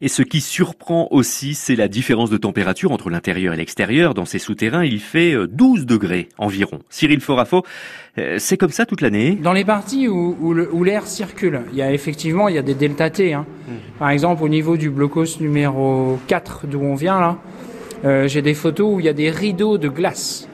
Et ce qui surprend aussi, c'est la différence de température entre l'intérieur et l'extérieur. Dans ces souterrains, il fait 12 euh, degrés environ. Cyril Forafo, euh, c'est comme ça toute l'année Dans les parties où, l'air circule, il y a effectivement il y a des delta T. Hein. Hmm. Par exemple, au niveau du blocos numéro 4 d'où on vient là, euh, j'ai des photos où il y a des rideaux de glace.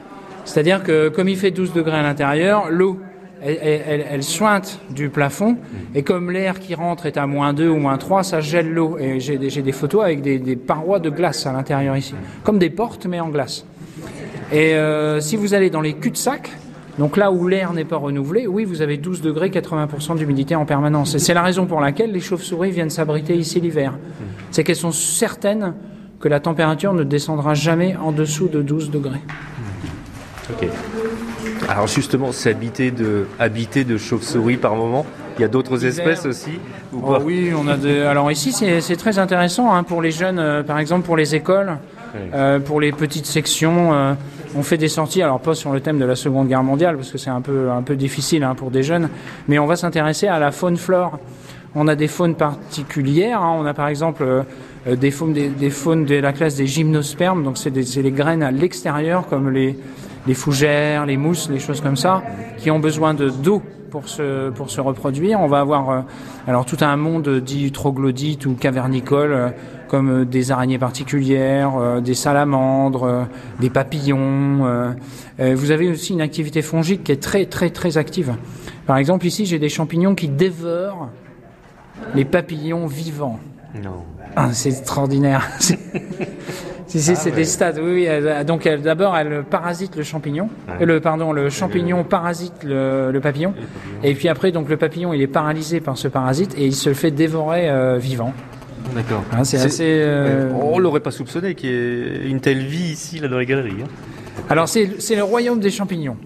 C'est-à-dire que comme il fait 12 degrés à l'intérieur, l'eau elle, elle, sointe du plafond, et comme l'air qui rentre est à moins 2 ou moins 3, ça gèle l'eau. J'ai des, photos avec des, parois de glace à l'intérieur ici, comme des portes mais en glace. Et euh, si vous allez dans les cul-de-sac, donc là où l'air n'est pas renouvelé, oui, vous avez 12 degrés, 80% d'humidité en permanence. Et c'est la raison pour laquelle les chauves-souris viennent s'abriter ici l'hiver. C'est qu'elles sont certaines que la température ne descendra jamais en dessous de 12 degrés. Ok. Alors justement, c'est habité de, habité de chauves-souris par moment. Il y a d'autres espèces aussi oh Oui, on a des... Alors ici, c'est très intéressant hein, pour les jeunes, euh, par exemple pour les écoles, euh, pour les petites sections. Euh, on fait des sorties, alors pas sur le thème de la Seconde Guerre mondiale, parce que c'est un peu, un peu difficile hein, pour des jeunes, mais on va s'intéresser à la faune-flore. On a des faunes particulières. Hein. On a par exemple des, faunes, des, faunes de la classe des gymnospermes, donc c'est les graines à l'extérieur, comme les, les fougères, les mousses, les choses comme ça, qui ont besoin de d'eau pour se, pour se reproduire. On va avoir euh, alors tout un monde dit troglodyte ou cavernicole, euh, comme euh, des araignées particulières, des salamandres, des papillons. vous avez aussi une activité fongique qui est très très très active. Par exemple, ici, j'ai des champignons qui dévorent les papillons vivants. Non. Ah, c'est extraordinaire. Si, si, ah c'est des stades. Oui, donc d'abord, elle parasite le champignon. Euh, le pardon, le champignon parasite le, papillon. Et puis après, donc le papillon, il est paralysé par ce parasite et il se fait dévorer euh, vivant. D'accord. Hein, c'est assez. Euh, on l'aurait pas soupçonné qu'il y ait une telle vie ici, là, dans les galeries. Hein. Alors c'est le royaume des champignons.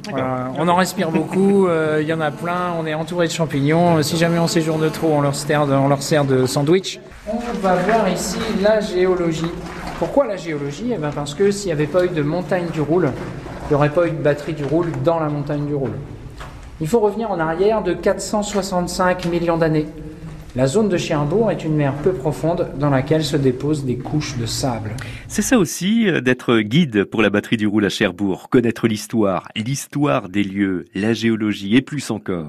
on en respire beaucoup, il y en a plein, on est entouré de champignons. Si jamais on séjourne trop, on leur sert on leur sert de sandwich. On va voir ici la géologie. Pourquoi la géologie? Eh ben, Parce que s'il n'y avait pas eu de montagne du Roule, il n'y aurait pas eu de batterie du Roule dans la montagne du Roule. Il faut revenir en arrière de 465 millions d'années. La zone de Cherbourg est une mer peu profonde dans laquelle se déposent des couches de sable. C'est ça aussi euh, d'être guide pour la batterie du Roule à Cherbourg, connaître l'histoire, l'histoire des lieux, la géologie et plus encore.